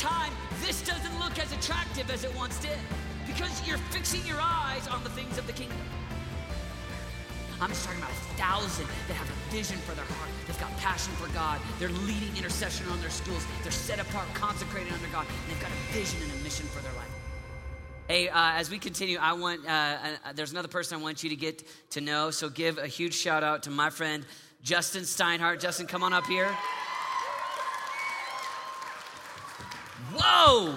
time, this doesn't look as attractive as it once did because you're fixing your eyes on the things of the kingdom. I'm just talking about a thousand that have a vision for their heart. They've got passion for God. They're leading intercession on their schools. They're set apart, consecrated under God. And they've got a vision and a mission for their life. Hey, uh, as we continue, I want, uh, uh, there's another person I want you to get to know. So give a huge shout out to my friend, Justin Steinhardt. Justin, come on up here. Whoa!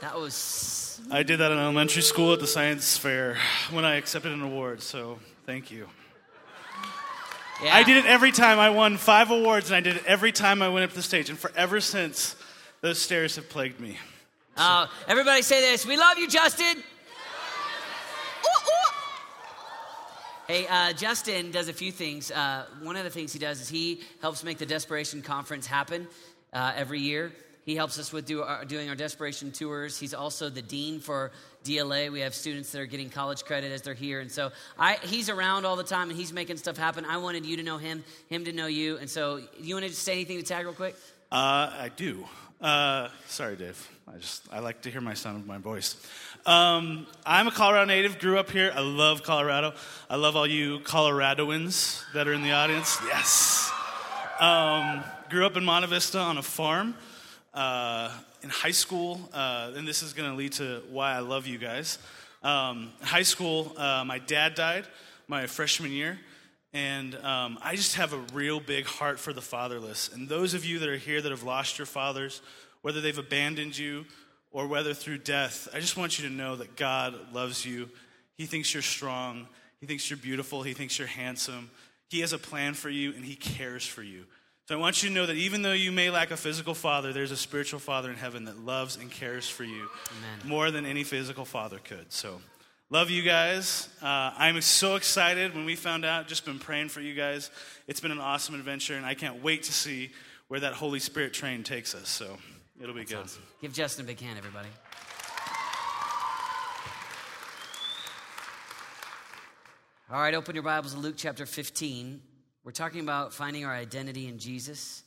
That was. I did that in elementary school at the science fair when I accepted an award, so thank you. Yeah. I did it every time I won five awards, and I did it every time I went up the stage. And forever since, those stairs have plagued me. Uh, everybody say this. We love you, Justin. Ooh, ooh. Hey, uh, Justin does a few things. Uh, one of the things he does is he helps make the Desperation Conference happen uh, every year. He helps us with do our, doing our Desperation tours. He's also the dean for DLA. We have students that are getting college credit as they're here. And so I, he's around all the time and he's making stuff happen. I wanted you to know him, him to know you. And so you want to say anything to tag real quick? Uh, I do. Uh, sorry, Dave. I just I like to hear my sound of my voice. Um, I'm a Colorado native. Grew up here. I love Colorado. I love all you Coloradoans that are in the audience. Yes. Um, grew up in Monte Vista on a farm. Uh, in high school, uh, and this is going to lead to why I love you guys. Um, high school, uh, my dad died my freshman year, and um, I just have a real big heart for the fatherless. And those of you that are here that have lost your fathers, whether they've abandoned you or whether through death, I just want you to know that God loves you. He thinks you're strong, He thinks you're beautiful, He thinks you're handsome. He has a plan for you, and He cares for you. So I want you to know that even though you may lack a physical father, there's a spiritual father in heaven that loves and cares for you Amen. more than any physical father could. So love you guys. Uh, I'm so excited when we found out, just been praying for you guys. It's been an awesome adventure, and I can't wait to see where that Holy Spirit train takes us. So it'll be good. Awesome. Give Justin a big hand, everybody. All right, open your Bibles to Luke chapter 15. We're talking about finding our identity in Jesus.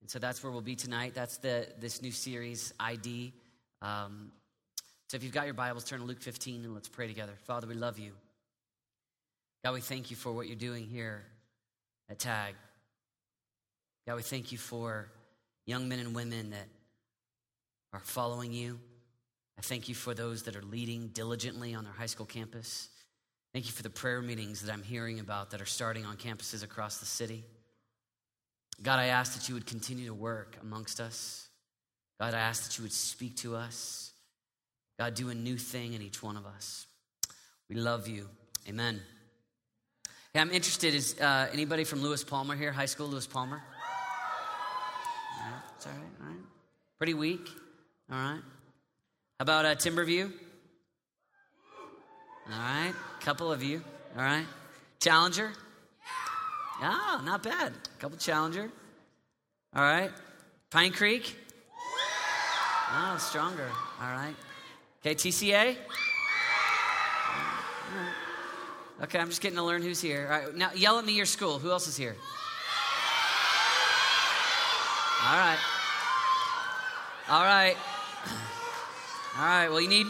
And so that's where we'll be tonight. That's the this new series, ID. Um, so if you've got your Bibles, turn to Luke 15 and let's pray together. Father, we love you. God, we thank you for what you're doing here at TAG. God, we thank you for young men and women that are following you. I thank you for those that are leading diligently on their high school campus. Thank you for the prayer meetings that I'm hearing about that are starting on campuses across the city. God, I ask that you would continue to work amongst us. God, I ask that you would speak to us. God, do a new thing in each one of us. We love you. Amen. Hey, I'm interested. Is uh, anybody from Lewis Palmer here? High school, Lewis Palmer? All right, it's all right, all right. Pretty weak. All right. How about uh, Timberview? All right. Couple of you. All right. Challenger? Ah, not bad. Couple Challenger. All right. Pine Creek? Oh, stronger. All right. Okay, TCA? Okay, I'm just getting to learn who's here. All right, now yell at me your school. Who else is here? All right. All right. All right, well, you need,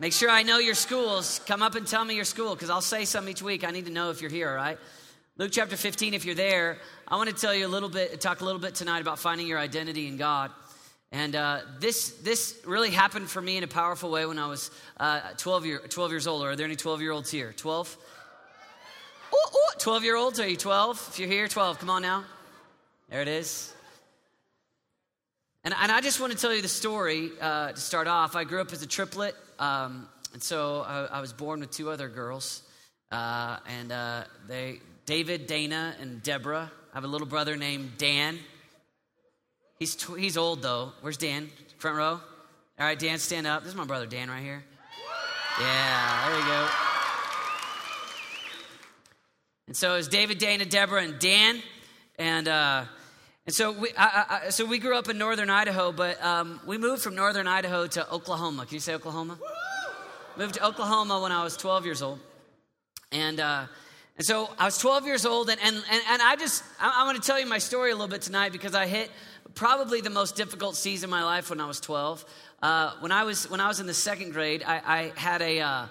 make sure I know your schools. Come up and tell me your school because I'll say some each week. I need to know if you're here, all right? Luke chapter 15, if you're there, I want to tell you a little bit, talk a little bit tonight about finding your identity in God. And uh, this, this really happened for me in a powerful way when I was uh, 12, year, 12 years old. Are there any 12 year olds here? 12? 12 year olds? Are you 12? If you're here, 12. Come on now. There it is. And, and I just want to tell you the story uh, to start off. I grew up as a triplet, um, and so I, I, was born with two other girls. Uh, and uh, they, David, Dana, and Deborah. I have a little brother named Dan. He's, tw- he's old though. Where's Dan? Front row? All right, Dan, stand up. This is my brother Dan right here. Yeah, there you go. And so it was David, Dana, Deborah, and Dan. And, uh, and so we, I, I, so we grew up in northern Idaho, but um, we moved from northern Idaho to Oklahoma. Can you say Oklahoma? Moved to Oklahoma when I was 12 years old. And, uh, And so I was 12 years old, and, and, and, I just, I, I want to tell you my story a little bit tonight because I hit probably the most difficult season of my life when I was 12. Uh, when, I was, when I was in the second grade, I, I had a, uh,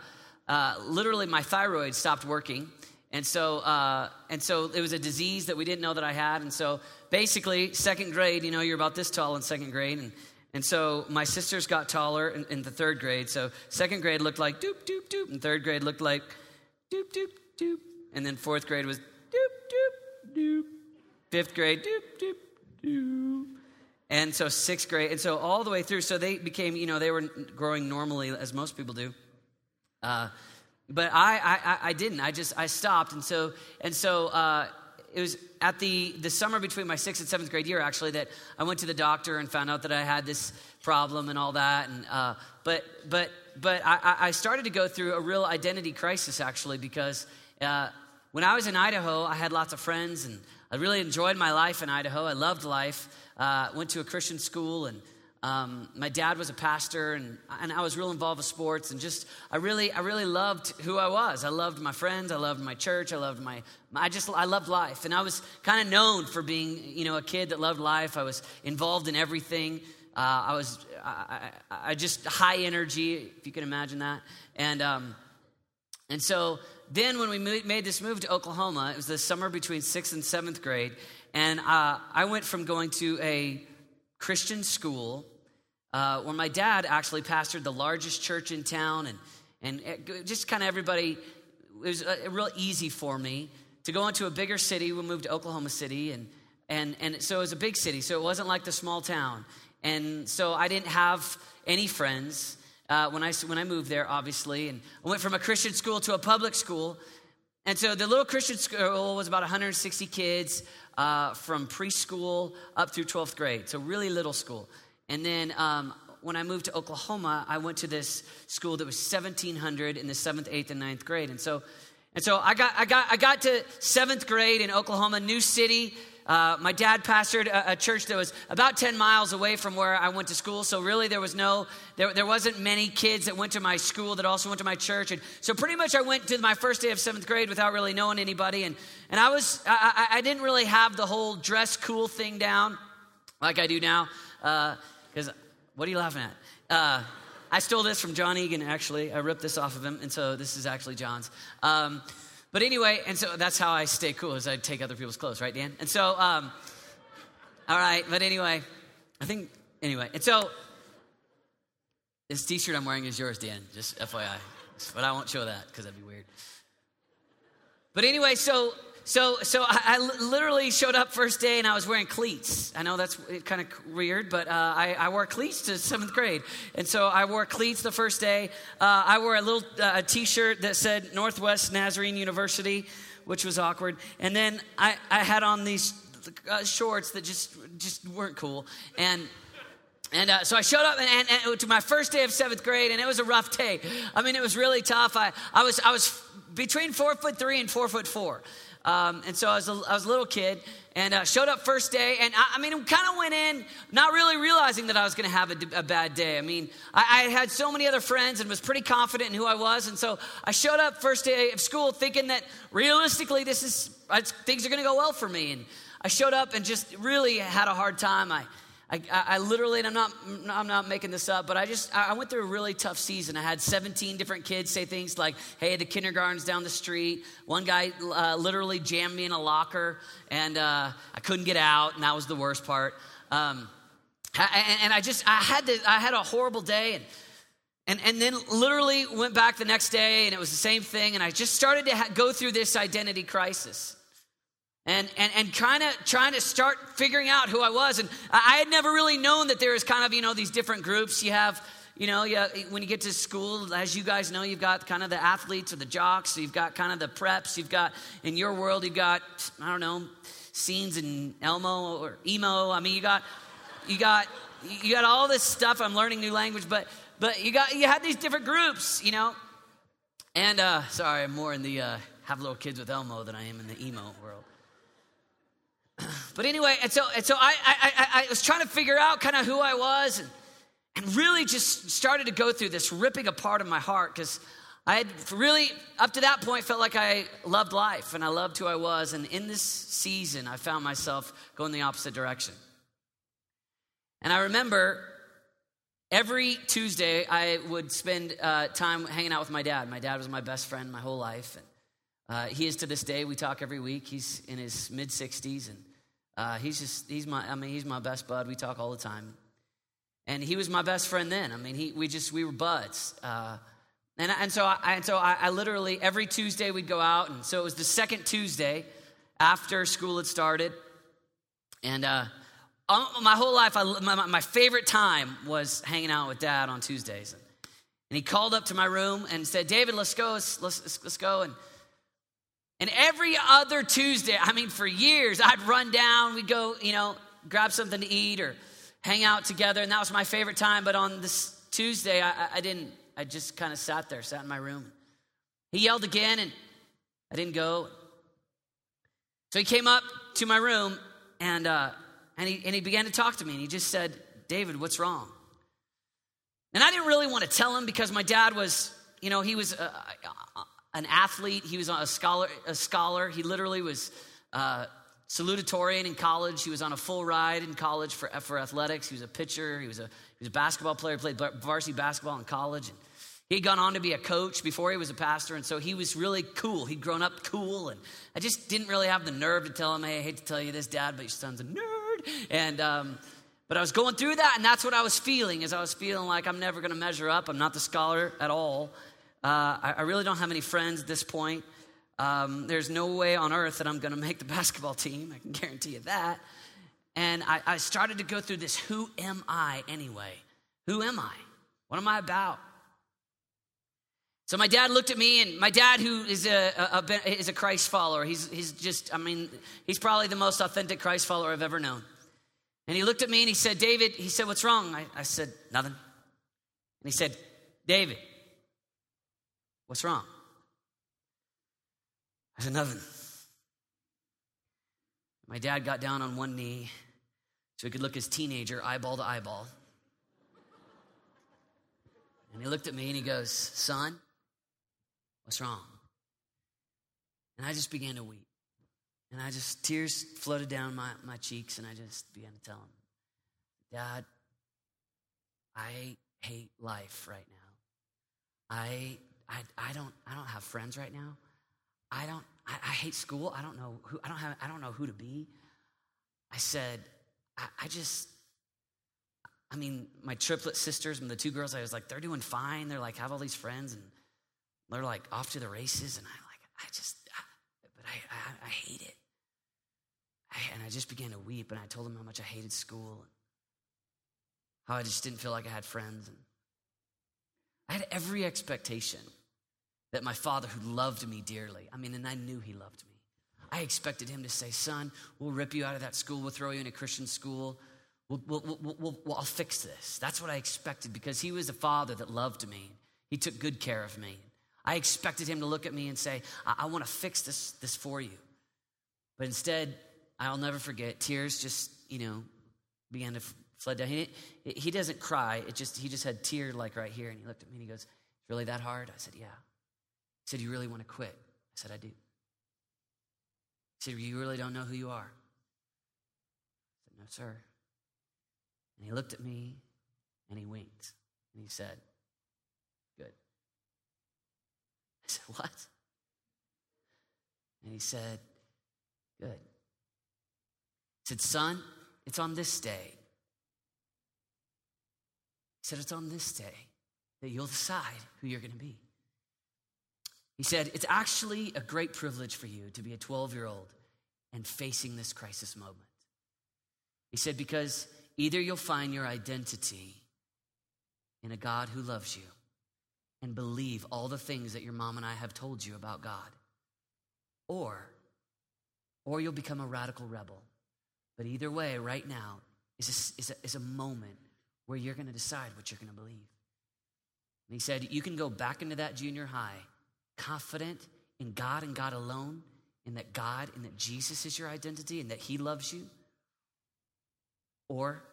uh, literally my thyroid stopped working. And so, uh, and so it was a disease that we didn't know that I had. And so basically, second grade, you know, you're about this tall in second grade. And, and so my sisters got taller in, in the third grade. So second grade looked like doop, doop, doop. And third grade looked like doop, doop, doop. And then fourth grade was doop, doop, doop. Fifth grade, doop, doop, doop. And so sixth grade, and so all the way through, so they became, you know, they were growing normally as most people do. Uh, but I, I, I didn't. I just, I stopped. And so, and so uh, it was at the, the summer between my sixth and seventh grade year, actually, that I went to the doctor and found out that I had this problem and all that. And, uh, but, but, but I, I started to go through a real identity crisis, actually, because uh, when I was in Idaho, I had lots of friends and I really enjoyed my life in Idaho. I loved life. Uh, went to a Christian school and um, my dad was a pastor and, and I was real involved with sports and just I really I really loved who I was. I loved my friends. I loved my church. I loved my I just I loved life and I was kind of known for being you know a kid that loved life. I was involved in everything. Uh, I was I, I, I, just high energy if you can imagine that and um, and so then when we made this move to Oklahoma, it was the summer between sixth and seventh grade, and uh, I went from going to a Christian school uh, where my dad actually pastored the largest church in town, and and just kind of everybody. It was uh, real easy for me to go into a bigger city. We moved to Oklahoma City, and and and so it was a big city, so it wasn't like the small town, and so I didn't have any friends uh, when, I, when I moved there, obviously. And I went from a Christian school to a public school. And so the little Christian school was about 160 kids uh, from preschool up through 12th grade. So really little school. And then um, when I moved to Oklahoma, I went to this school that was 1,700 in the seventh, eighth, and ninth grade. And so, and so I got, I got, I got to seventh grade in Oklahoma, new city, uh, my dad pastored a, a, church that was about 10 miles away from where I went to school. So, really, there was no, there, there wasn't many kids that went to my school that also went to my church. And so, pretty much, I went to my first day of seventh grade without really knowing anybody. And, and I was, I, I didn't really have the whole dress cool thing down like I do now. Because, uh, what are you laughing at? Uh, I stole this from John Egan, actually. I ripped this off of him, and so this is actually John's. Um, but anyway, and so that's how I stay cool is I take other people's clothes, right, Dan? And so, um, all right, but anyway, I think, anyway, and so this t-shirt I'm wearing is yours, Dan, just FYI. But I won't show that because that'd be weird. But anyway, so so, so I, I, literally showed up first day and I was wearing cleats. I know that's kind of weird, but uh, I, I, wore cleats to seventh grade. And so I wore cleats the first day. Uh, I wore a little uh, t-shirt that said Northwest Nazarene University, which was awkward. And then I, I had on these uh, shorts that just, just weren't cool. And and uh, so I showed up and, and, and, to my first day of seventh grade, and it was a rough day. I mean, it was really tough. I, I was I was between four foot three and four foot four, um, and so I was, a, I was a little kid and uh, showed up first day. And I, I mean, kind of went in not really realizing that I was going to have a, a, bad day. I mean, I, I, had so many other friends and was pretty confident in who I was. And so I showed up first day of school thinking that realistically, this is, things are going to go well for me. And I showed up and just really had a hard time. I, I, I, literally, and I'm not, I'm not making this up, but I just, I went through a really tough season. I had 17 different kids say things like, hey, the kindergarten's down the street. One guy uh, literally jammed me in a locker, and uh, I couldn't get out, and that was the worst part. Um, and I just, I had, to, I had a horrible day, and, and, and then literally went back the next day, and it was the same thing, and I just started to ha- go through this identity crisis and and and trying to trying to start figuring out who I was. And I had never really known that there was kind of you know these different groups. You have you know yeah, when you get to school, as you guys know, you've got kind of the athletes or the jocks. You've got kind of the preps. You've got in your world, you've got I don't know scenes in Elmo or emo. I mean, you got you got you got all this stuff. I'm learning new language, but but you got you had these different groups, you know. And uh, sorry, I'm more in the uh, have little kids with Elmo than I am in the emo world. but anyway, and so, and so I, I, I, was trying to figure out kind of who I was and, and really just started to go through this ripping apart of my heart because I had really, up to that point, felt like I loved life and I loved who I was. And in this season, I found myself going the opposite direction. And I remember every Tuesday, I would spend uh, time hanging out with my dad. My dad was my best friend my whole life. And uh, he is to this day. We talk every week. He's in his mid 60s. And uh, he's just, he's my, I mean, he's my best bud. We talk all the time. And he was my best friend then. I mean, he, we just, we were buds. Uh, and, and so, I, and so I, I literally, every Tuesday we'd go out. And so it was the second Tuesday after school had started. And uh, my whole life, I, my, my favorite time was hanging out with dad on Tuesdays. And he called up to my room and said, David, let's go, let's, let's, let's go. And, and every other Tuesday, I mean, for years, I'd run down, we'd go, you know, grab something to eat or hang out together. And that was my favorite time. But on this Tuesday, I, I didn't, I just kind of sat there, sat in my room. He yelled again, and I didn't go. So he came up to my room and uh, and he, and he began to talk to me, and he just said, David, what's wrong? And I didn't really want to tell him because my dad was, you know, he was a, an athlete. He was a scholar. A scholar. He literally was uh, salutatorian in college. He was on a full ride in college for, for athletics. He was a pitcher. He was a, he was a basketball player. He played varsity basketball in college. And He'd gone on to be a coach before he was a pastor, and so he was really cool. He'd grown up cool, and I just didn't really have the nerve to tell him, "Hey, I hate to tell you this, Dad, but your son's a nerd." And, um, but I was going through that, and that's what I was feeling, is I was feeling like I'm never going to measure up. I'm not the scholar at all. Uh, I, I, really don't have any friends at this point. Um, there's no way on earth that I'm going to make the basketball team. I can guarantee you that. And I, I started to go through this who am I anyway? Who am I? What am I about? So my dad looked at me, and my dad, who is a, a, a, is a Christ follower, he's, he's just, I mean, he's probably the most authentic Christ follower I've ever known. And he looked at me and he said, David, he said, what's wrong? I, I said, nothing. And he said, David, what's wrong? I said, nothing. My dad got down on one knee so he could look his teenager eyeball to eyeball. And he looked at me and he goes, Son, What's wrong? And I just began to weep. And I just, tears floated down my, my cheeks, and I just began to tell him, Dad, I hate life right now. I, I, I, don't, I don't have friends right now. I don't, I, I hate school. I don't know who, I don't have, I don't know who to be. I said, I, I just, I mean, my triplet sisters and the two girls, I was like, they're doing fine. They're like, have all these friends. And they're like off to the races, and I'm like, I just, I, but I, I, I, hate it. I, and I just began to weep, and I told them how much I hated school, and how I just didn't feel like I had friends. And I had every expectation that my father, who loved me dearly, I mean, and I knew he loved me. I expected him to say, Son, we'll rip you out of that school, we'll throw you in a Christian school. We'll, we'll, we'll, I'll fix this. That's what I expected because he was a father that loved me. He took good care of me. I expected him to look at me and say, I, I want to fix this, this for you. But instead, I'll never forget, tears just, you know, began to flood down. He, he doesn't cry. It just, he just had tear like right here. And he looked at me and he goes, It's really that hard? I said, Yeah. Said, You really want to quit? I said, I do. He said, You really don't know who you are? I said, No, sir. And he looked at me and he winked and he said, Good. I said, What? And he said, Good. He said, Son, it's on this day. He said, It's on this day that you'll decide who you're going to be. He said, It's actually a great privilege for you to be a 12 year old and facing this crisis moment. He said, Because either you'll find your identity in a God who loves you and believe all the things that your mom and I have told you about God. Or, or you'll become a radical rebel. But either way, right now, is a, is a, is a moment where you're going to decide what you're going to believe. And he said, You can go back into that junior high confident in God and God alone, and that God and that Jesus is your identity and that He loves you. Or,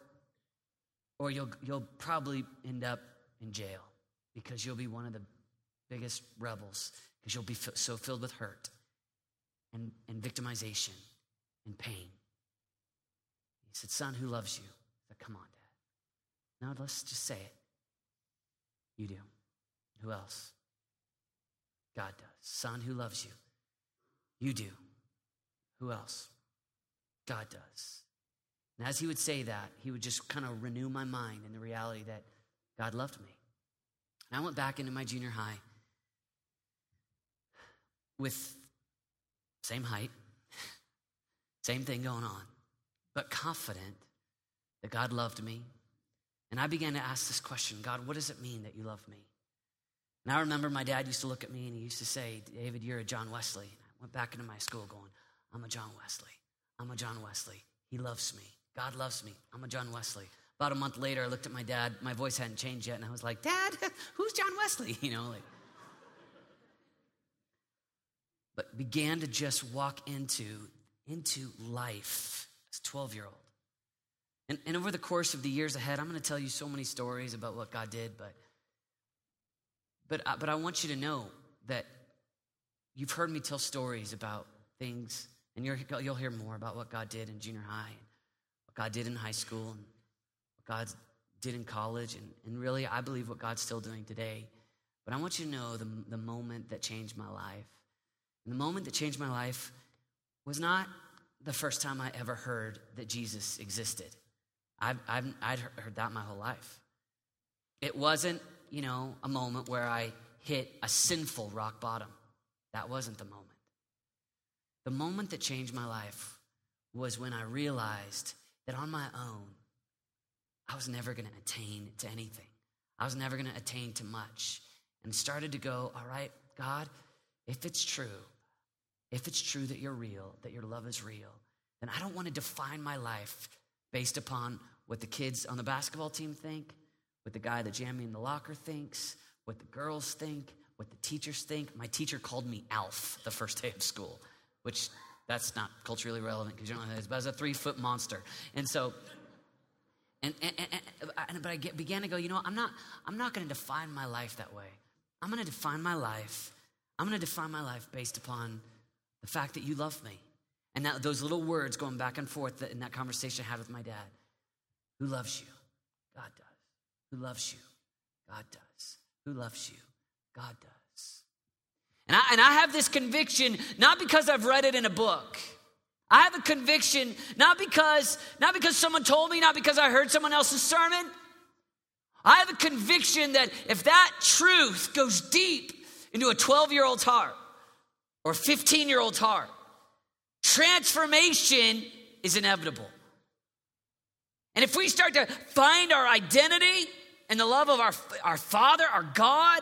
or you'll, you'll probably end up in jail because you'll be one of the biggest rebels because you'll be so filled with hurt and, and victimization and pain. He said, Son, who loves you? I said, Come on, Dad. Now let's just say it. You do. Who else? God does. Son, who loves you? You do. Who else? God does. And as he would say that, he would just kind of renew my mind in the reality that God loved me. And I went back into my junior high with same height, same thing going on, but confident that God loved me. And I began to ask this question God, what does it mean that you love me? And I remember my dad used to look at me and he used to say, David, you're a John Wesley. And I went back into my school going, I'm a John Wesley. I'm a John Wesley. He loves me. God loves me. I'm a John Wesley. About a month later, I looked at my dad. My voice hadn't changed yet, and I was like, Dad, who's John Wesley? You know, like. But began to just walk into, into life as a 12 year old. And, and over the course of the years ahead, I'm going to tell you so many stories about what God did, but, but, uh, but I want you to know that you've heard me tell stories about things, and you will hear more about what God did in junior high, and what God did in high school, and what God did in college, and, and really, I believe what God's still doing today. But I want you to know the, the moment that changed my life. And the moment that changed my life was not the first time I ever heard that Jesus existed. I've, I've, I'd heard that my whole life. It wasn't, you know, a moment where I hit a sinful rock bottom. That wasn't the moment. The moment that changed my life was when I realized that on my own, I was never going to attain to anything. I was never going to attain to much. And started to go, all right, God, if it's true, if it's true that you're real, that your love is real, then I don't want to define my life based upon what the kids on the basketball team think, what the guy that jammed me in the locker thinks, what the girls think, what the teachers think. My teacher called me Alf the first day of school, which that's not culturally relevant because you don't know that is, but I was a three foot monster. And so and, and, and, and but I get, began to go, you know, I'm not, I'm not going to define my life that way. I'm going to define my life. I'm going to define my life based upon the fact that you love me. And that, those little words going back and forth in that conversation I had with my dad. Who loves you? God does. Who loves you? God does. Who loves you? God does. And I, and I have this conviction not because I've read it in a book. I have a conviction, not because, not because someone told me, not because I heard someone else's sermon. I have a conviction that if that truth goes deep into a 12 year old's heart or 15 year old's heart, transformation is inevitable. And if we start to find our identity and the love of our, our Father, our God,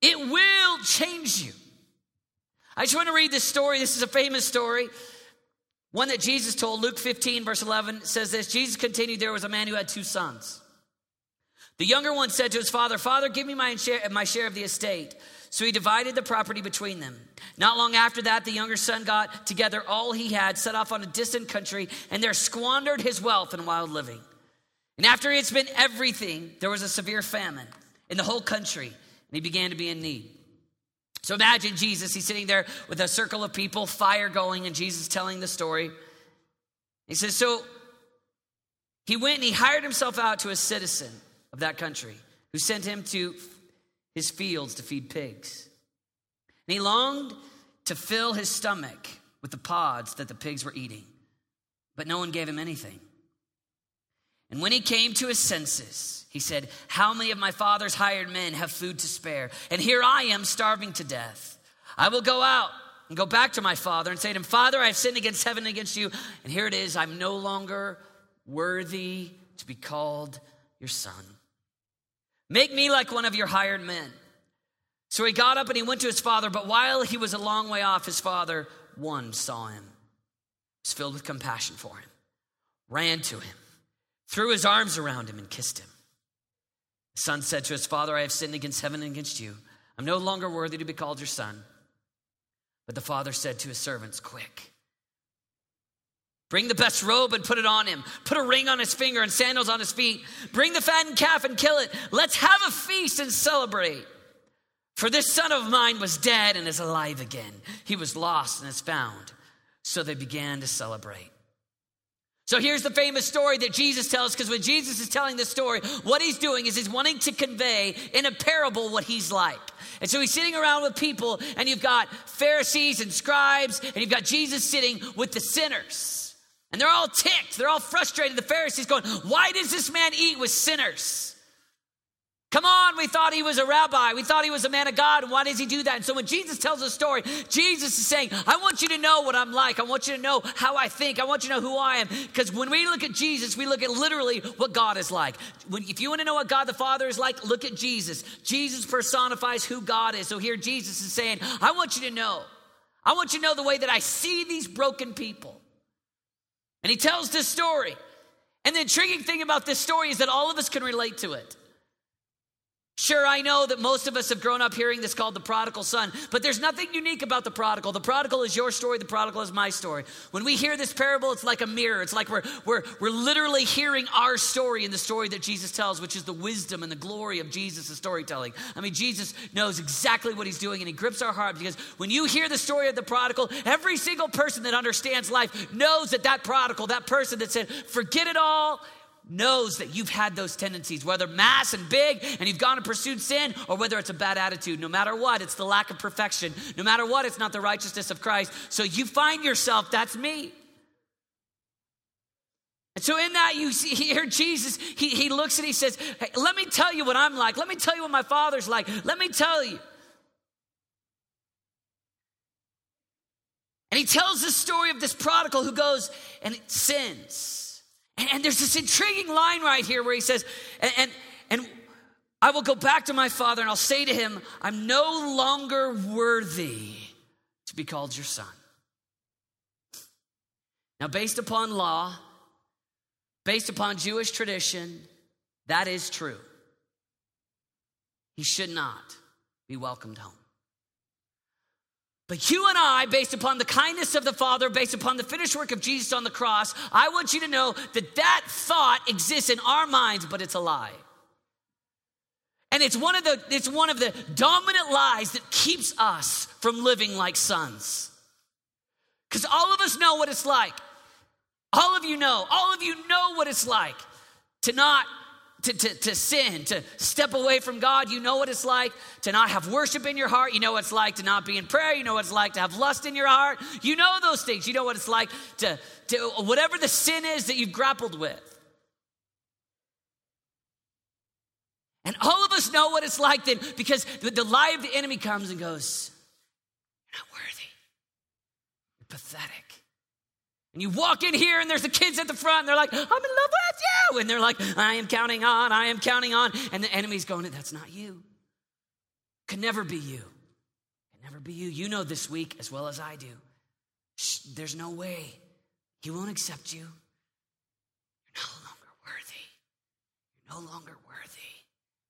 it will change you. I just want to read this story. This is a famous story. One that Jesus told, Luke 15, verse 11 says this Jesus continued, There was a man who had two sons. The younger one said to his father, Father, give me my share, my share of the estate. So he divided the property between them. Not long after that, the younger son got together all he had, set off on a distant country, and there squandered his wealth in wild living. And after he had spent everything, there was a severe famine in the whole country, and he began to be in need. So imagine Jesus, he's sitting there with a circle of people, fire going, and Jesus telling the story. He says, So he went and he hired himself out to a citizen of that country who sent him to his fields to feed pigs. And he longed to fill his stomach with the pods that the pigs were eating, but no one gave him anything. And when he came to his senses, he said, How many of my father's hired men have food to spare? And here I am starving to death. I will go out and go back to my father and say to him, Father, I have sinned against heaven and against you. And here it is, I'm no longer worthy to be called your son. Make me like one of your hired men. So he got up and he went to his father, but while he was a long way off, his father, one, saw him, was filled with compassion for him, ran to him threw his arms around him and kissed him. The son said to his father, I have sinned against heaven and against you. I'm no longer worthy to be called your son. But the father said to his servants, Quick, Bring the best robe and put it on him. Put a ring on his finger and sandals on his feet. Bring the fattened calf and kill it. Let's have a feast and celebrate. For this son of mine was dead and is alive again. He was lost and is found. So they began to celebrate. So here's the famous story that Jesus tells, because when Jesus is telling this story, what he's doing is he's wanting to convey in a parable what he's like. And so he's sitting around with people, and you've got Pharisees and scribes, and you've got Jesus sitting with the sinners. And they're all ticked. They're all frustrated. The Pharisees going, Why does this man eat with sinners? Come on, we thought he was a rabbi. We thought he was a man of God. And why does he do that? And so when Jesus tells a story, Jesus is saying, I want you to know what I'm like. I want you to know how I think. I want you to know who I am. Because when we look at Jesus, we look at literally what God is like. When, if you want to know what God the Father is like, look at Jesus. Jesus personifies who God is. So here Jesus is saying, I want you to know. I want you to know the way that I see these broken people. And he tells this story. And the intriguing thing about this story is that all of us can relate to it. Sure, I know that most of us have grown up hearing this called the prodigal son, but there's nothing unique about the prodigal. The prodigal is your story, the prodigal is my story. When we hear this parable, it's like a mirror. It's like we're, we're, we're literally hearing our story in the story that Jesus tells, which is the wisdom and the glory of Jesus' storytelling. I mean, Jesus knows exactly what he's doing and he grips our heart because when you hear the story of the prodigal, every single person that understands life knows that that prodigal, that person that said, forget it all knows that you've had those tendencies, whether mass and big, and you've gone and pursued sin, or whether it's a bad attitude. No matter what, it's the lack of perfection. No matter what, it's not the righteousness of Christ. So you find yourself, that's me. And so in that, you see, hear Jesus, he, he looks and he says, hey, Let me tell you what I'm like. Let me tell you what my father's like. Let me tell you. And he tells the story of this prodigal who goes and sins. And, there's this intriguing line right here where he says, and, and, and I will go back to my father and I'll say to him, I'm no longer worthy to be called your son. Now, based upon law, based upon Jewish tradition, that is true. He should not be welcomed home. But you and I, based upon the kindness of the Father, based upon the finished work of Jesus on the cross, I want you to know that that thought exists in our minds, but it's a lie. And it's one of the it's one of the dominant lies that keeps us from living like sons. Cuz all of us know what it's like. All of you know. All of you know what it's like to not to, to, to sin, to step away from God. You know what it's like to not have worship in your heart. You know what it's like to not be in prayer. You know what it's like to have lust in your heart. You know those things. You know what it's like to, to whatever the sin is that you've grappled with. And all of us know what it's like then because the, the lie of the enemy comes and goes, You're not worthy. You're pathetic. And you walk in here and there's the kids at the front and they're like, I'm in love with you. And they're like, I am counting on, I am counting on. And the enemy's going, That's not you. Can never be you. Can never be you. You know this week as well as I do. Shh, there's no way. He won't accept you. You're no longer worthy. You're no longer worthy.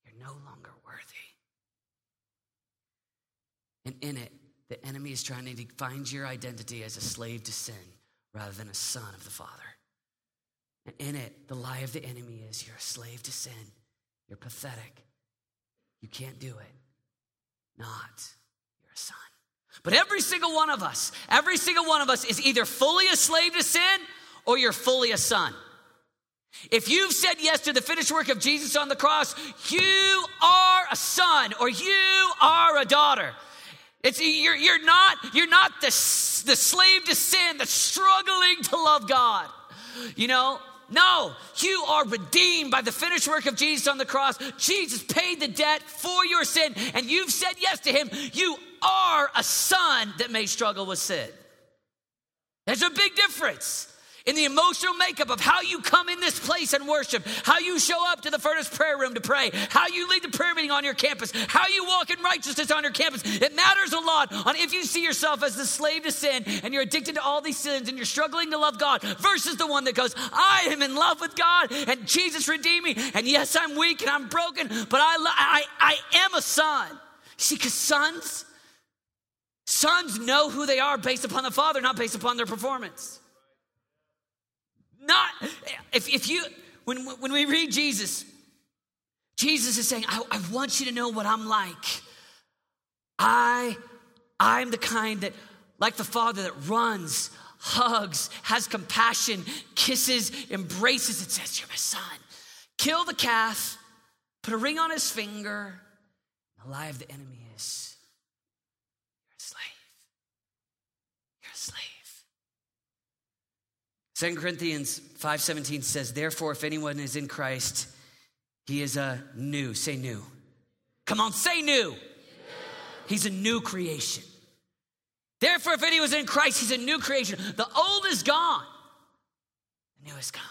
You're no longer worthy. And in it, the enemy is trying to find your identity as a slave to sin rather than a son of the Father. And in it, the lie of the enemy is you're a slave to sin. You're pathetic. You can't do it. Not. You're a son. But every single one of us, every single one of us is either fully a slave to sin or you're fully a son. If you've said yes to the finished work of Jesus on the cross, you are a son or you are a daughter. It's, you're, you're not, you're not the, the slave to sin that's struggling to love God. You know, no, you are redeemed by the finished work of Jesus on the cross. Jesus paid the debt for your sin, and you've said yes to him. You are a son that may struggle with sin. There's a big difference in the emotional makeup of how you come in this place and worship, how you show up to the furnace prayer room to pray, how you lead the prayer meeting on your campus, how you walk in righteousness on your campus. It matters a lot on if you see yourself as the slave to sin and you're addicted to all these sins and you're struggling to love God versus the one that goes, I am in love with God and Jesus redeemed me. And yes, I'm weak and I'm broken, but I, I, I am a son. See, because sons, sons know who they are based upon the Father, not based upon their performance. If, if you, when, when we read Jesus, Jesus is saying, I, I want you to know what I'm like. I, I'm the kind that, like the Father, that runs, hugs, has compassion, kisses, embraces, and says, You're my son. Kill the calf, put a ring on his finger. The lie of the enemy 2 Corinthians 5:17 says, "Therefore if anyone is in Christ, he is a new, say new. Come on, say new. new. He's a new creation. Therefore if anyone is in Christ, he's a new creation. The old is gone. The new has come.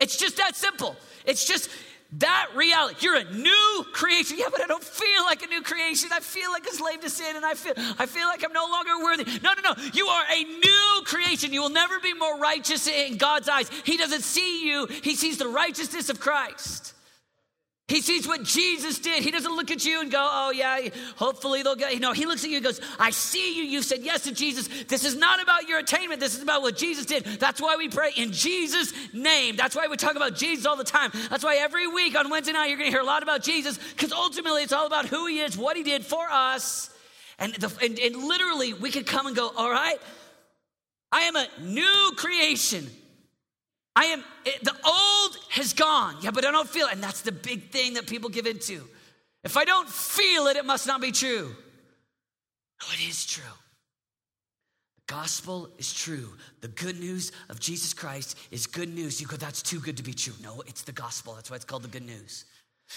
It's just that simple. It's just that reality. You're a new creation. Yeah, but I don't feel like a new creation. I feel like a slave to sin and I feel I feel like I'm no longer worthy. No, no, no. You are a new creation. You will never be more righteous in God's eyes. He doesn't see you. He sees the righteousness of Christ. He sees what Jesus did. He doesn't look at you and go, oh, yeah, hopefully they'll get, you know, he looks at you and goes, I see you. You've said yes to Jesus. This is not about your attainment. This is about what Jesus did. That's why we pray in Jesus' name. That's why we talk about Jesus all the time. That's why every week on Wednesday night, you're going to hear a lot about Jesus because ultimately it's all about who he is, what he did for us. And, the, and, and literally, we could come and go, all right, I am a new creation. I am, the old has gone. Yeah, but I don't feel it. And that's the big thing that people give into. If I don't feel it, it must not be true. No, it is true. The gospel is true. The good news of Jesus Christ is good news. You go, that's too good to be true. No, it's the gospel. That's why it's called the good news.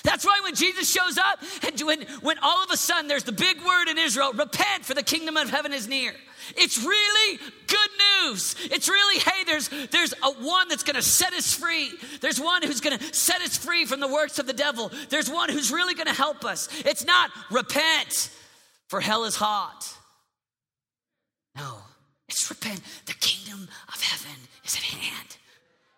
That's why when Jesus shows up, and when, when all of a sudden there's the big word in Israel, repent for the kingdom of heaven is near. It's really good news. It's really, hey, there's, there's a one that's gonna set us free. There's one who's gonna set us free from the works of the devil. There's one who's really gonna help us. It's not repent, for hell is hot. No, it's repent. The kingdom of heaven is at hand.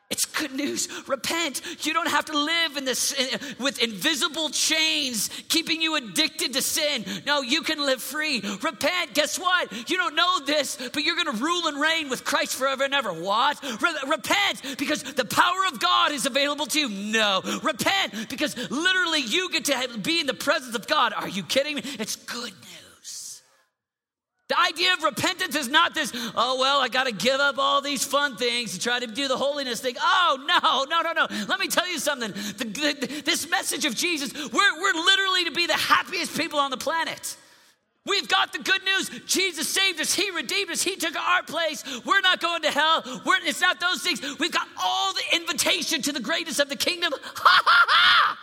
It's good news. Repent. You don't have to live in this with invisible chains keeping you addicted to sin. No, you can live free. Repent. Guess what? You don't know this, but you're going to rule and reign with Christ forever and ever. What? Re- repent because the power of God is available to you. No. Repent because literally you get to be in the presence of God. Are you kidding me? It's good news. The idea of repentance is not this, oh, well, I got to give up all these fun things to try to do the holiness thing. Oh, no, no, no, no. Let me tell you something. The, the, this message of Jesus, we're, we're literally to be the happiest people on the planet. We've got the good news. Jesus saved us. He redeemed us. He took our place. We're not going to hell. We're, it's not those things. We've got all the invitation to the greatness of the kingdom. Ha ha ha!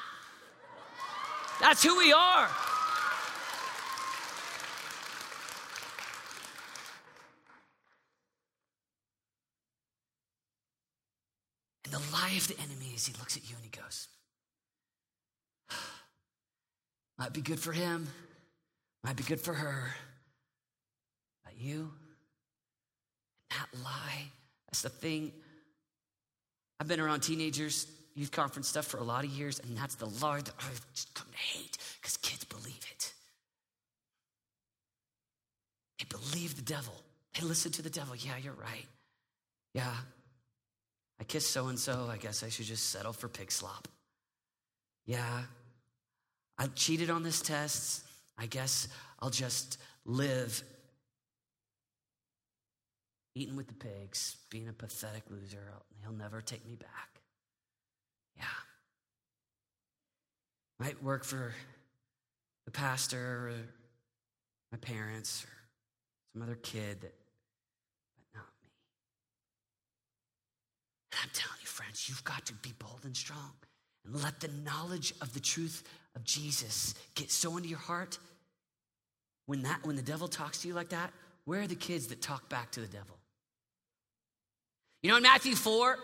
That's who we are. And the lie of the enemy is he looks at you and he goes, might be good for him, might be good for her, but you, that lie, that's the thing. I've been around teenagers, youth conference stuff for a lot of years, and that's the lie that I've just come to hate because kids believe it. They believe the devil. They listen to the devil. Yeah, you're right. Yeah, I kissed so and so, I guess I should just settle for pig slop. Yeah, I cheated on this test. I guess I'll just live eating with the pigs, being a pathetic loser. He'll never take me back. Yeah. Might work for the pastor or my parents or some other kid that I'm telling you, friends, you've got to be bold and strong and let the knowledge of the truth of Jesus get so into your heart. When that when the devil talks to you like that, where are the kids that talk back to the devil? You know, in Matthew 4,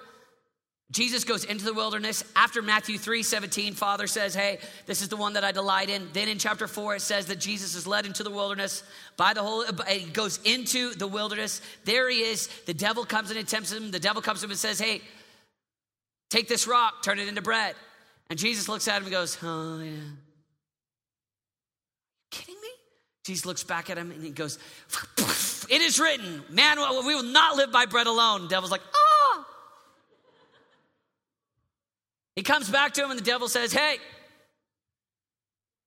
Jesus goes into the wilderness. After Matthew 3 17, Father says, Hey, this is the one that I delight in. Then in chapter 4, it says that Jesus is led into the wilderness by the Holy, he goes into the wilderness. There he is. The devil comes and tempts him. The devil comes to him and says, Hey, take this rock, turn it into bread. And Jesus looks at him and goes, Oh, yeah. kidding me? Jesus looks back at him and he goes, It is written, man, we will not live by bread alone. The devil's like, Oh, He comes back to him, and the devil says, Hey,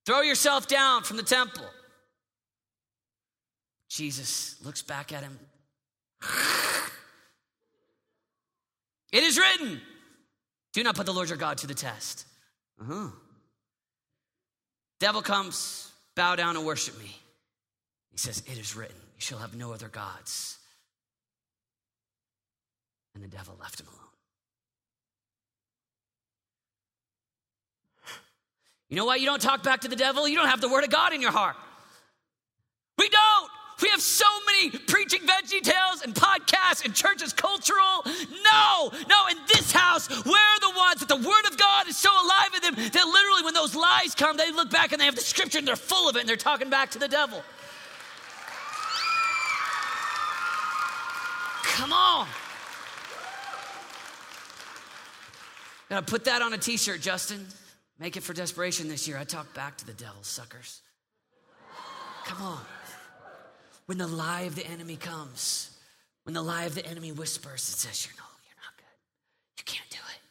throw yourself down from the temple. Jesus looks back at him. It is written, do not put the Lord your God to the test. Uh-huh. Devil comes, bow down and worship me. He says, It is written, you shall have no other gods. And the devil left him alone. You know why you don't talk back to the devil? You don't have the word of God in your heart. We don't. We have so many preaching veggie tales and podcasts and churches cultural. No, no, in this house, we're the ones that the word of God is so alive in them that literally when those lies come, they look back and they have the scripture and they're full of it and they're talking back to the devil. Come on. Gotta put that on a t shirt, Justin. Make it for desperation this year. I talk back to the devil, suckers. Come on. When the lie of the enemy comes, when the lie of the enemy whispers, it says, You're no, you're not good. You can't do it.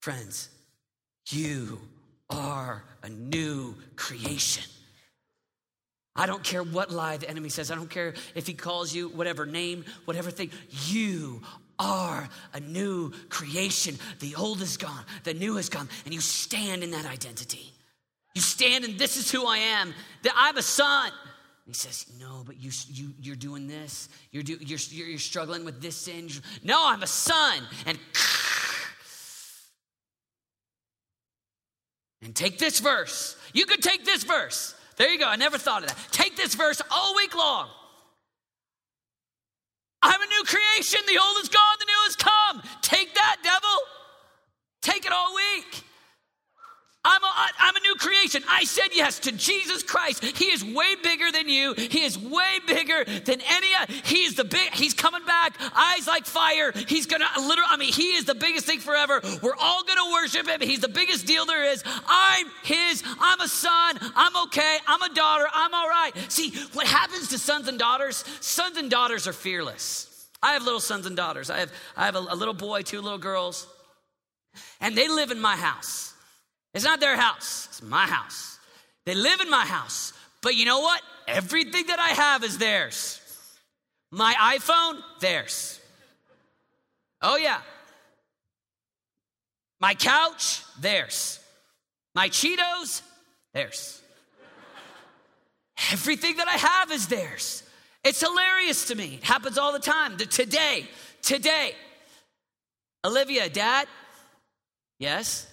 Friends, you are a new creation. I don't care what lie the enemy says. I don't care if he calls you whatever name, whatever thing. You are a new creation. The old is gone, the new has come, and you stand in that identity. You stand and this is who I am, that I'm a son. And he says, No, but you, you, you're doing this. You're, do, you're, you're struggling with this sin. No, I'm a son. And, and take this verse. You could take this verse. There you go. I never thought of that. Take this verse all week long. I'm a new creation. The old is gone, the new has come. Take that, devil. Take it all week. I'm a, I'm a new creation. I said yes to Jesus Christ. He is way bigger than you. He is way bigger than any. He is the big. He's coming back. Eyes like fire. He's gonna literally. I mean, he is the biggest thing forever. We're all gonna worship him. He's the biggest deal there is. I'm his. I'm a son. I'm okay. I'm a daughter. I'm all right. See what happens to sons and daughters? Sons and daughters are fearless. I have little sons and daughters. I have I have a, a little boy, two little girls, and they live in my house. It's not their house, it's my house. They live in my house. But you know what? Everything that I have is theirs. My iPhone, theirs. Oh, yeah. My couch, theirs. My Cheetos, theirs. Everything that I have is theirs. It's hilarious to me. It happens all the time. The Today, today, Olivia, dad, yes?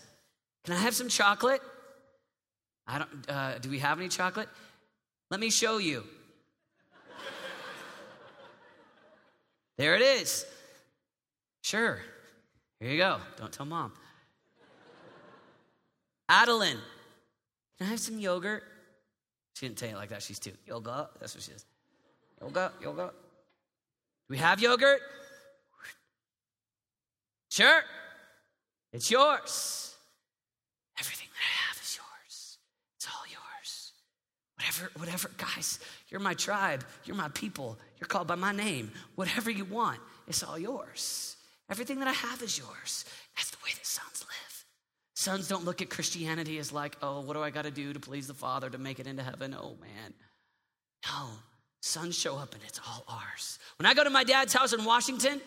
Can I have some chocolate? I don't, uh, do we have any chocolate? Let me show you. there it is. Sure. Here you go. Don't tell mom. Adeline, can I have some yogurt? She didn't tell you like that. She's two. Yoga. That's what she is. Yoga, yoga. Do we have yogurt? Sure. It's yours. Whatever, whatever, guys, you're my tribe, you're my people, you're called by my name. Whatever you want, it's all yours. Everything that I have is yours. That's the way that sons live. Sons don't look at Christianity as like, oh, what do I got to do to please the Father to make it into heaven? Oh, man. No, sons show up and it's all ours. When I go to my dad's house in Washington,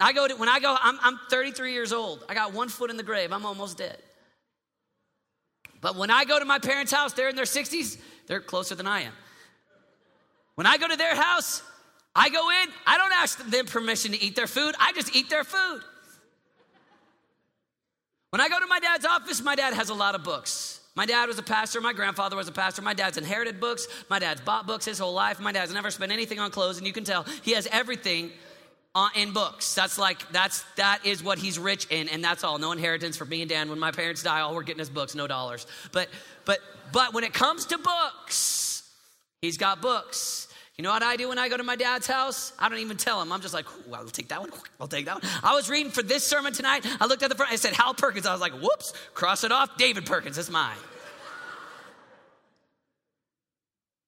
I go to, when I go, I'm, I'm 33 years old. I got one foot in the grave. I'm almost dead. But when I go to my parents' house, they're in their 60s, they're closer than I am. When I go to their house, I go in, I don't ask them permission to eat their food, I just eat their food. When I go to my dad's office, my dad has a lot of books. My dad was a pastor, my grandfather was a pastor, my dad's inherited books, my dad's bought books his whole life, my dad's never spent anything on clothes, and you can tell he has everything uh, in books. That's like that's that is what he's rich in, and that's all. No inheritance for me and Dan. When my parents die, all we're getting is books, no dollars. But but but when it comes to books, he's got books. You know what I do when I go to my dad's house? I don't even tell him. I'm just like, I'll take that one. I'll take that one. I was reading for this sermon tonight. I looked at the front. I said, Hal Perkins. I was like, whoops, cross it off. David Perkins. That's mine.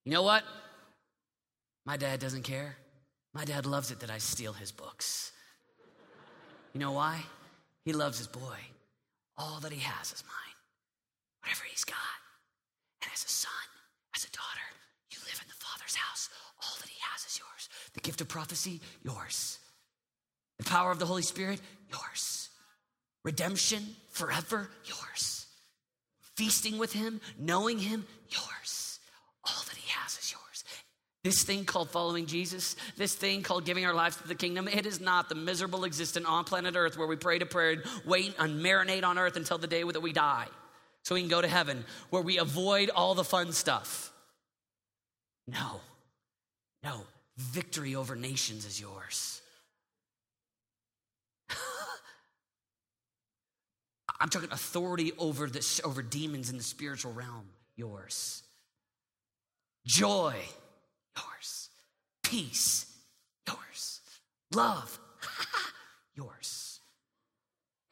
You know what? My dad doesn't care. My dad loves it that I steal his books. You know why? He loves his boy. All that he has is mine. Whatever he's got. And as a son, as a daughter, you live in the Father's house. All that he has is yours. The gift of prophecy, yours. The power of the Holy Spirit, yours. Redemption, forever, yours. Feasting with him, knowing him, yours. All that he has is yours. This thing called following Jesus, this thing called giving our lives to the kingdom, it is not the miserable existence on planet Earth where we pray to prayer and wait and marinate on earth until the day that we die so we can go to heaven, where we avoid all the fun stuff. No, no, victory over nations is yours. I'm talking authority over, the, over demons in the spiritual realm, yours. Joy, yours. Peace, yours. Love, yours.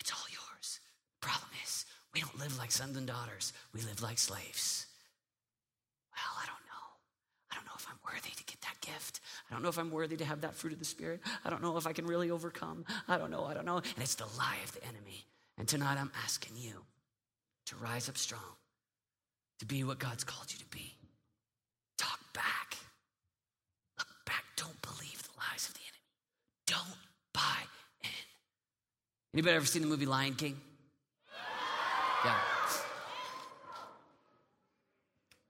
It's all yours. Problem is, we don't live like sons and daughters, we live like slaves. Well, I don't know. I don't know if I'm worthy to get that gift. I don't know if I'm worthy to have that fruit of the Spirit. I don't know if I can really overcome. I don't know. I don't know. And it's the lie of the enemy. And tonight I'm asking you to rise up strong, to be what God's called you to be. Talk back. Don't believe the lies of the enemy. Don't buy in. Anybody ever seen the movie Lion King? Yeah.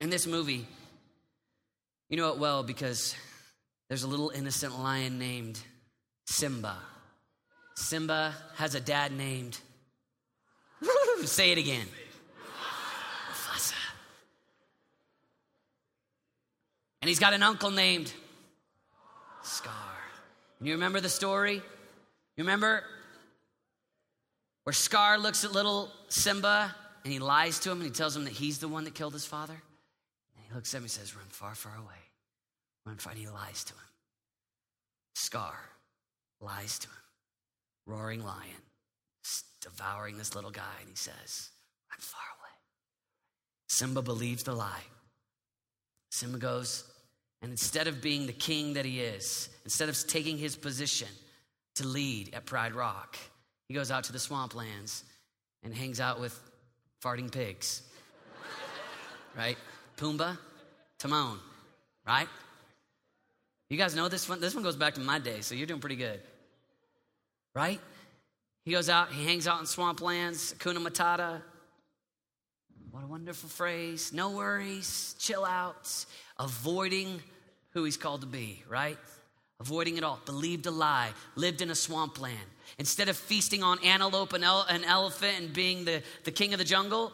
In this movie, you know it well because there's a little innocent lion named Simba. Simba has a dad named Say it again. Mufasa. And he's got an uncle named Scar. And you remember the story? You remember where Scar looks at little Simba and he lies to him and he tells him that he's the one that killed his father? And he looks at him and says, Run far, far away. Run far. And he lies to him. Scar lies to him. Roaring lion devouring this little guy, and he says, I'm far away. Simba believes the lie. Simba goes, and instead of being the king that he is, instead of taking his position to lead at Pride Rock, he goes out to the swamplands and hangs out with farting pigs. right? Pumbaa, Timon, right? You guys know this one? This one goes back to my day, so you're doing pretty good. Right? He goes out, he hangs out in swamplands, Hakuna Matata. What a wonderful phrase. No worries, chill out, avoiding who he's called to be, right? Avoiding it all, believed a lie, lived in a swampland. Instead of feasting on antelope and ele- an elephant and being the, the king of the jungle,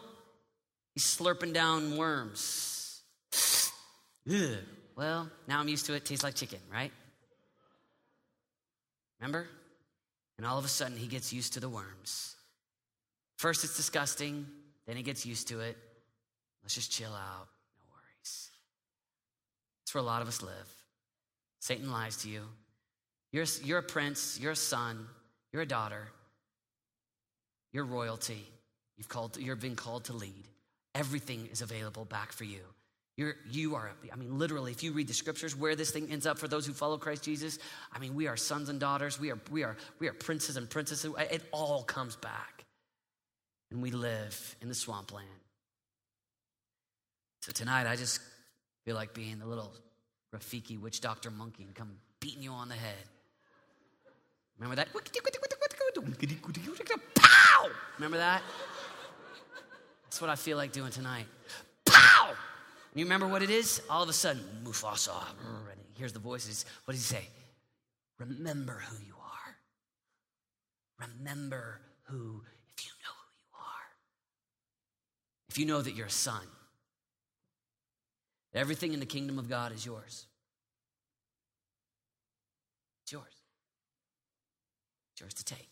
he's slurping down worms. Ugh. Well, now I'm used to it. Tastes like chicken, right? Remember? And all of a sudden, he gets used to the worms. First, it's disgusting, then he gets used to it. Let's just chill out. No worries. It's where a lot of us live. Satan lies to you. You're, you're a prince, you're a son, you're a daughter, you're royalty. You've, called, you're being called to lead. Everything is available back for you. You're, you are, I mean, literally, if you read the scriptures, where this thing ends up for those who follow Christ Jesus, I mean, we are sons and daughters. We are, we are, we are princes and princesses. It all comes back. And we live in the swampland. So tonight, I just feel like being the little Rafiki witch doctor monkey and come beating you on the head. Remember that? Pow! Remember that? That's what I feel like doing tonight. And you remember what it is? All of a sudden, Mufasa, and the voices. What does he say? Remember who you are. Remember who, if you know who you are. If you know that you're a son, everything in the kingdom of God is yours. It's yours. It's yours to take.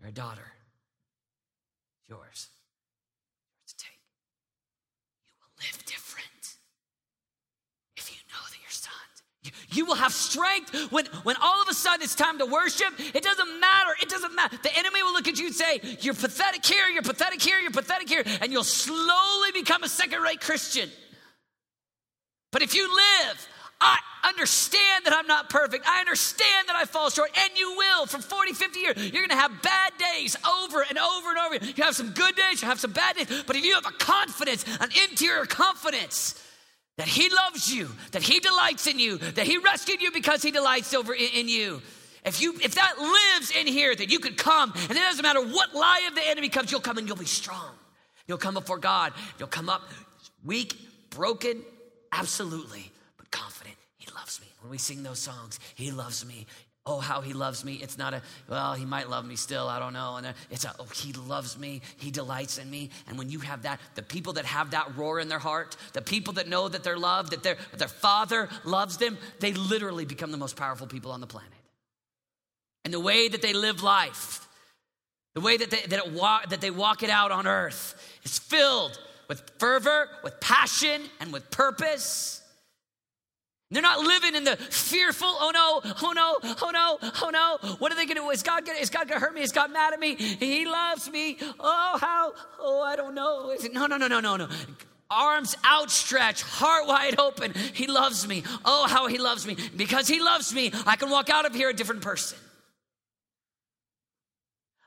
You're a daughter. It's yours. It's yours to take. You will live different. If you know that you're sons, you, will have strength when, when all of a sudden it's time to worship. It doesn't matter. It doesn't matter. The enemy will look at you and say, You're pathetic here, you're pathetic here, you're pathetic here, and you'll slowly become a second rate Christian. But if you live, I understand that I'm not perfect. I understand that I fall short, and you will for 40, 50 years. You're gonna have bad days over and over and over. You have some good days, you have some bad days, but if you have a confidence, an interior confidence, that he loves you, that he delights in you, that he rescued you because he delights over in, you. If you if that lives in here, that you could come, and it doesn't matter what lie of the enemy comes, you'll come and you'll be strong. You'll come before God. You'll come up weak, broken, absolutely, but confident. He loves me. When we sing those songs, He loves me. Oh, how he loves me. It's not a, well, he might love me still. I don't know. And it's a, oh, he loves me. He delights in me. And when you have that, the people that have that roar in their heart, the people that know that they're loved, that their, their father loves them, they literally become the most powerful people on the planet. And the way that they live life, the way that they, that, walk, that they walk it out on earth is filled with fervor, with passion, and with purpose. They're not living in the fearful, oh no, oh no, oh no, oh no. What are they gonna do? Is God is gonna hurt me? Is God mad at me? He loves me. Oh, how? Oh, I don't know. Is it, no, no, no, no, no, no. Arms outstretched, heart wide open. He loves me. Oh, how he loves me. Because he loves me, I can walk out of here a different person.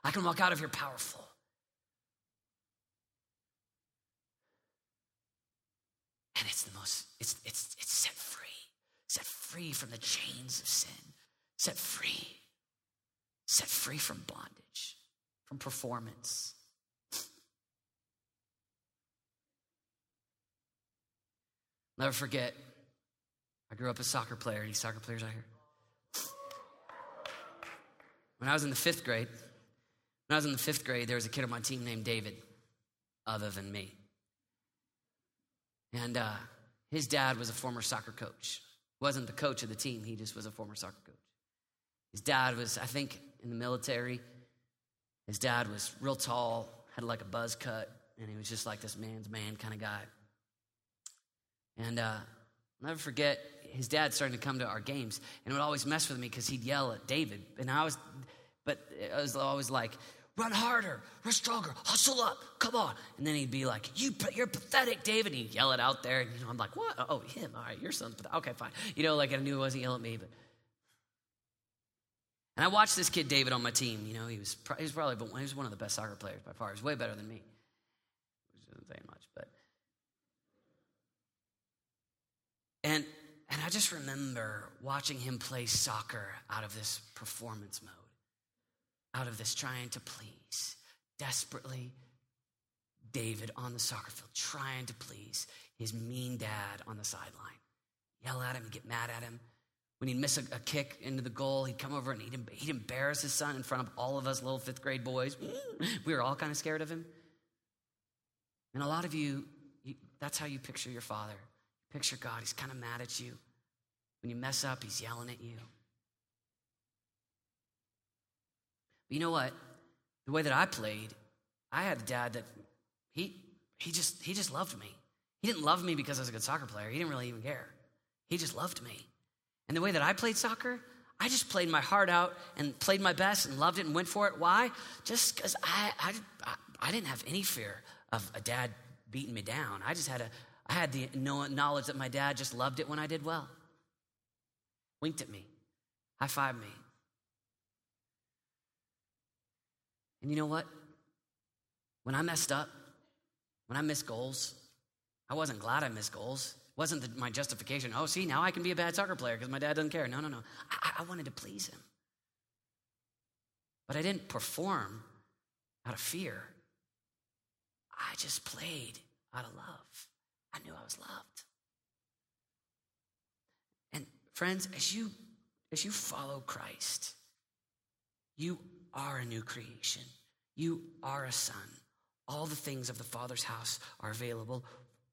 I can walk out of here powerful. And it's the most, it's, it's, free from the chains of sin, set free, set free from bondage, from performance. Never forget, I grew up a soccer player. Any soccer players out here? When I was in the fifth grade, when I was in the fifth grade, there was a kid on my team named David, other than me. And uh, his dad was a former soccer coach wasn't the coach of the team, he just was a former soccer coach. His dad was, I think, in the military. His dad was real tall, had like a buzz cut, and he was just like this man's man kind of guy. And uh, I'll never forget, his dad starting to come to our games, and would always mess with me because he'd yell at David. And I was, but I was always like, run harder, run stronger, hustle up, come on. And then he'd be like, you, you're pathetic, David. And he'd yell it out there. And you know, I'm like, what? Oh, him. All right, your son's pathetic. Okay, fine. You know, like I knew he wasn't yelling at me, but. And I watched this kid, David, on my team. You know, he was, he was probably but he was one of the best soccer players by far. He was way better than me. Which isn't saying much, but. And, and I just remember watching him play soccer out of this performance mode out of this trying to please desperately David on the soccer field, trying to please his mean dad on the sideline. Yell at him, get mad at him. When he'd miss a, a, kick into the goal, he'd come over and he'd, he'd embarrass his son in front of all of us little fifth grade boys. Mm, we were all kind of scared of him. And a lot of you, you that's how you picture your father. Picture God, he's kind of mad at you. When you mess up, he's yelling at you. But you know what? The way that I played, I had a dad that he he just he just loved me. He didn't love me because I was a good soccer player. He didn't really even care. He just loved me. And the way that I played soccer, I just played my heart out and played my best and loved it and went for it. Why? Just because I, I, I didn't have any fear of a dad beating me down. I just had a I had the knowledge that my dad just loved it when I did well. Winked at me, high fived me, And you know what? When I messed up, when I missed goals, I wasn't glad I missed goals. It wasn't the, my justification. Oh, see, now I can be a bad soccer player because my dad doesn't care. No, no, no. I, I wanted to please him. But I didn't perform out of fear. I just played out of love. I knew I was loved. And friends, as you as you follow Christ, you are a new creation. You are a son. All the things of the Father's house are available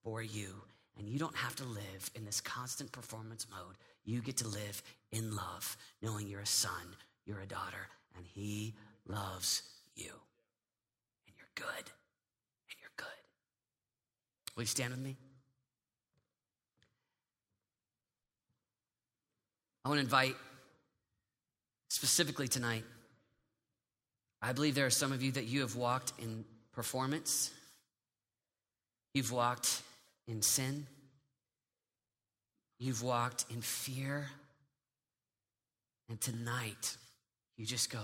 for you. And you don't have to live in this constant performance mode. You get to live in love, knowing you're a son, you're a daughter, and He loves you. And you're good. And you're good. Will you stand with me? I want to invite specifically tonight I believe there are some of you that you have walked in performance, you've walked in sin, you've walked in fear. And tonight, you just go,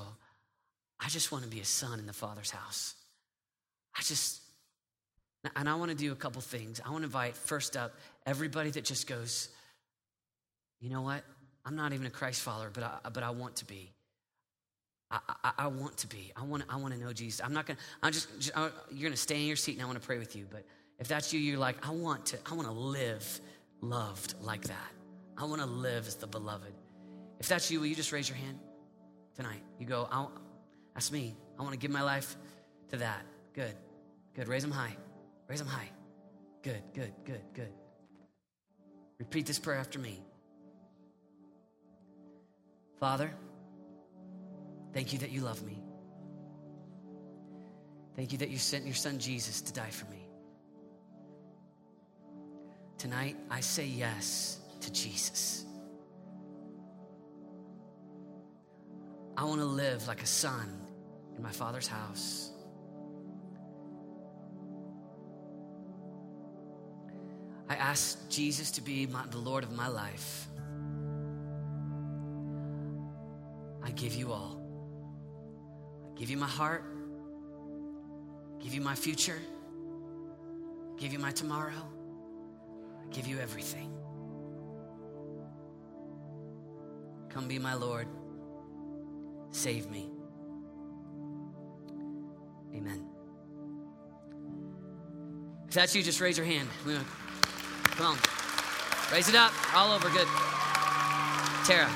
I just want to be a son in the Father's house. I just, and I want to do a couple things. I want to invite, first up, everybody that just goes, you know what? I'm not even a Christ follower, but I, but I want to be. I, I, I want to be. I want, I want to know Jesus. I'm not going to, I'm just, just I, you're going to stay in your seat and I want to pray with you. But if that's you, you're like, I want to, I want to live loved like that. I want to live as the beloved. If that's you, will you just raise your hand tonight? You go, I, that's me. I want to give my life to that. Good, good. Raise them high. Raise them high. Good, good, good, good. Repeat this prayer after me. Father, thank you that you love me. Thank you that you sent your son Jesus to die for me. Tonight, I say yes to Jesus. I want to live like a son in my father's house. I ask Jesus to be my, the Lord of my life. I give you all. Give you my heart. Give you my future. Give you my tomorrow. Give you everything. Come be my Lord. Save me. Amen. If that's you, just raise your hand. Come on. Raise it up. All over. Good. Tara.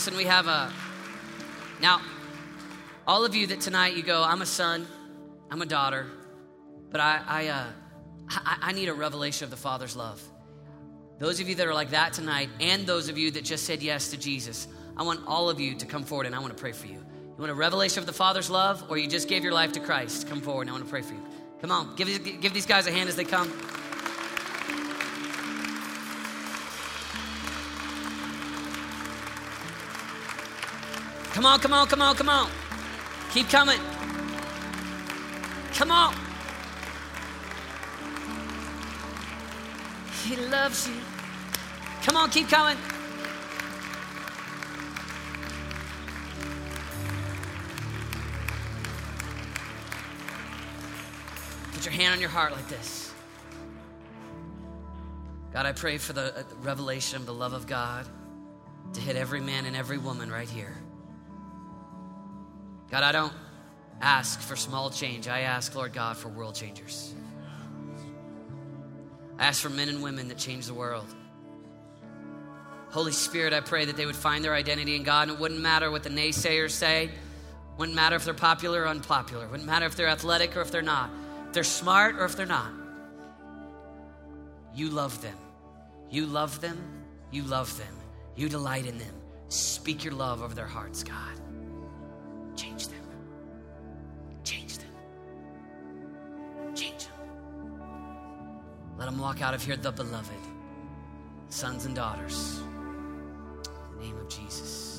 Listen, we have a. Now, all of you that tonight you go, I'm a son, I'm a daughter, but I, I, uh, I, I need a revelation of the Father's love. Those of you that are like that tonight, and those of you that just said yes to Jesus, I want all of you to come forward and I want to pray for you. You want a revelation of the Father's love, or you just gave your life to Christ? Come forward and I want to pray for you. Come on, give, give these guys a hand as they come. Come on, come on, come on, come on. Keep coming. Come on. He loves you. Come on, keep coming. Put your hand on your heart like this. God, I pray for the, uh, revelation of the love of God to hit every man and every woman right here. God, I don't ask for small change. I ask, Lord God, for world changers. I ask for men and women that change the world. Holy Spirit, I pray that they would find their identity in God, and it wouldn't matter what the naysayers say. Wouldn't matter if they're popular or unpopular. Wouldn't matter if they're athletic or if they're not. If they're smart or if they're not. You love them. You love them. You love them. You delight in them. Speak your love over their hearts, God. Change them. Change them. Change them. Let them walk out of here the beloved, sons and daughters In the name of Jesus.